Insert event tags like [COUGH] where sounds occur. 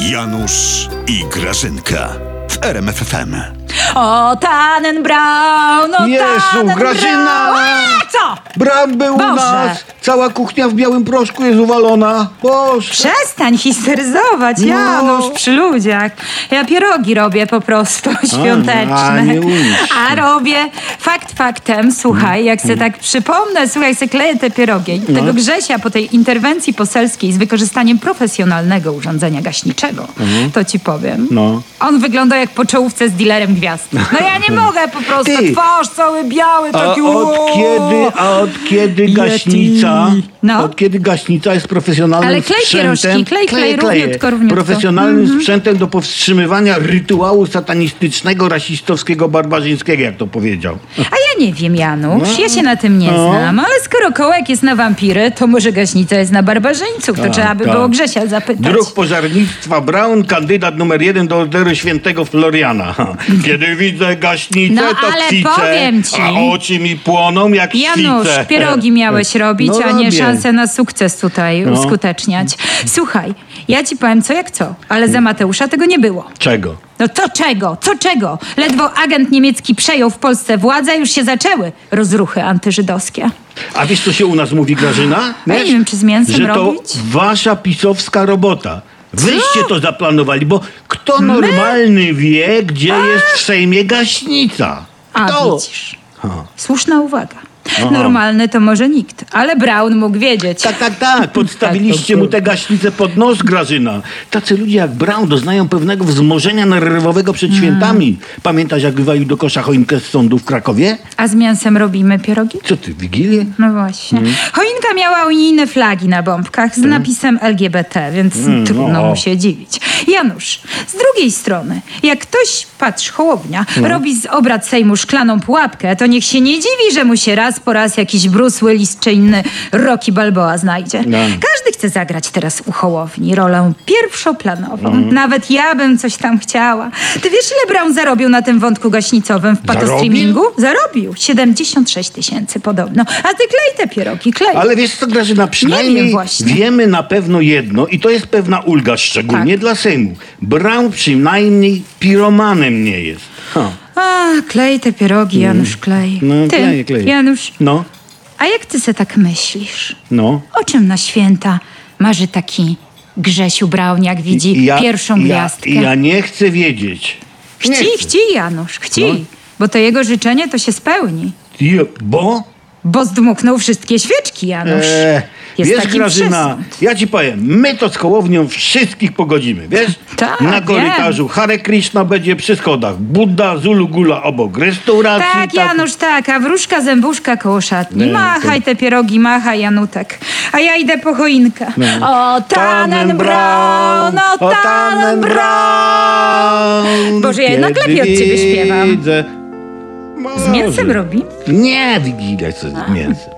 Janusz i Grażynka w RMFFM. O, Tannenbraun, o Jezu, Tannenbraun. Grażyna! A, co? Bram był u Boże. nas! Cała kuchnia w białym proszku jest uwalona. Boże! Przestań histeryzować, No. Janusz, przy ludziach. Ja pierogi robię po prostu, świąteczne. a nie umiesz. A robię. Fakt faktem, słuchaj, jak Mm. se tak przypomnę, słuchaj, se kleję te pierogi. Tego Grzesia po tej interwencji poselskiej z wykorzystaniem profesjonalnego urządzenia gaśniczego, to ci powiem. Mhm. No. On wygląda jak po czołówce z dealerem gwiazd. No ja nie [LAUGHS] mogę po prostu. Ty. Twarz cały biały, A taki od uuu. kiedy, a od kiedy gaśnica? No. Od kiedy gaśnica jest profesjonalnym Ale klej sprzętem? klej, klej, równiutko. Profesjonalnym sprzętem do powstrzymywania rytuału satanistycznego, rasistowskiego, barbarzyńskiego, jak to powiedział. A ja nie wiem, Janusz, ja się na tym nie No. znam, ale skoro kołek jest na wampiry, to może gaśnica jest na barbarzyńców, to Tak, trzeba by tak. było Grzesia zapytać. Druh pożarnictwa Braun, kandydat numer jeden do orderu świętego Floriana. [LAUGHS] Kiedy widzę gaśnicę, No, to ale powiem ci- a oczy mi płoną jak Janusz, świce. pierogi miałeś robić, No a nie robię. szansę na sukces tutaj No. uskuteczniać. Słuchaj, ja ci powiem co jak co, ale za Mateusza tego nie było. Czego? No to czego? Co czego? Ledwo agent niemiecki przejął w Polsce władzę, już się zaczęły rozruchy antyżydowskie. A wiesz, co się u nas mówi, Grażyna? Ja nie wiem, czy z mięsem Że robić? to wasza pisowska robota. Wyście to zaplanowali, bo kto normalny wie, gdzie jest w Sejmie gaśnica? A Kto? widzisz. Słuszna uwaga. Normalny to może nikt, ale Brown mógł wiedzieć. Tak, tak, tak. Podstawiliście Tak, mu tę gaśnicę pod nos, Grażyna. Tacy ludzie jak Brown doznają pewnego wzmożenia nerwowego przed świętami. Pamiętasz, jak wywalił do kosza choinkę z sądu w Krakowie? A z mięsem robimy pierogi? Co ty, Wigilię? No właśnie. Mm. Choinka miała unijne flagi na bombkach z napisem LGBT, więc trudno no. mu się dziwić. Janusz, z drugiej strony, jak ktoś, patrz, Hołownia, No. robi z obrad Sejmu szklaną pułapkę, to niech się nie dziwi, że mu się raz po raz jakiś Bruce Willis czy inny Rocky Balboa znajdzie. No. Każdy chce zagrać teraz u Hołowni rolę pierwszoplanową. Mhm. Nawet ja bym coś tam chciała. Ty wiesz, ile Brown zarobił na tym wątku gaśnicowym w patostreamingu? Zarobił 76 tysięcy podobno. A ty klej te pierogi, klej. Ale wiesz co, Grażyna, przynajmniej właśnie. wiemy na pewno jedno i to jest pewna ulga, szczególnie Tak. dla Sejmu. Brown przynajmniej piromanem nie jest. Ha. A, klej te pierogi, Janusz, klej. No, ty, kleję, kleję. Janusz, No, a jak ty se tak myślisz? no. O czym na święta marzy taki Grzesiu Braun, jak widzi pierwszą ja, gwiazdkę? Ja nie chcę wiedzieć. Chci, chci, Janusz, chci. No. Bo to jego życzenie to się spełni. Je- Bo? Bo zdmuchnął wszystkie świeczki, Janusz. E, Jest wiesz, taki Grażyna, przesąd. ja ci powiem, my to z Kołownią wszystkich pogodzimy, wiesz? [LAUGHS] Tak, Na korytarzu Hare Krishna będzie przy schodach, Buddha, Zulu Gula obok restauracji. Tak, Janusz, tak, a wróżka zębuszka koło szatni. Nie, machaj te pierogi, machaj Janutek. A ja idę po choinkę. O, Tannenbraun, o, Tannenbraun. Boże, ja jednak lepiej od ciebie śpiewam. widzę- Z mięsem robi? Nie, Wigilia, co z mięsem.